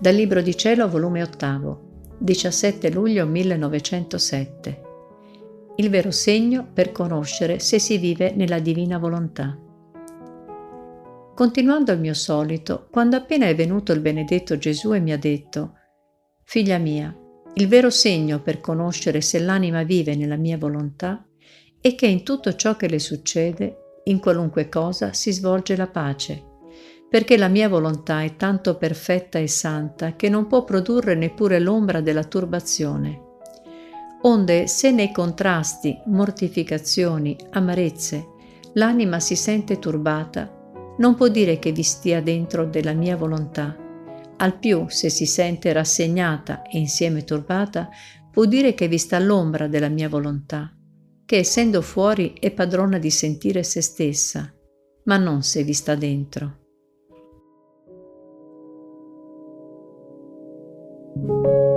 Dal Libro di Cielo, volume 8, 17 luglio 1907. Il vero segno per conoscere se si vive nella divina volontà. Continuando al mio solito, quando appena è venuto il benedetto Gesù e mi ha detto, Figlia mia, il vero segno per conoscere se l'anima vive nella mia volontà è che in tutto ciò che le succede, in qualunque cosa, si svolge la pace perché la mia volontà è tanto perfetta e santa che non può produrre neppure l'ombra della turbazione. Onde se nei contrasti, mortificazioni, amarezze, l'anima si sente turbata, non può dire che vi stia dentro della mia volontà. Al più, se si sente rassegnata e insieme turbata, può dire che vi sta l'ombra della mia volontà, che essendo fuori è padrona di sentire se stessa, ma non se vi sta dentro. Música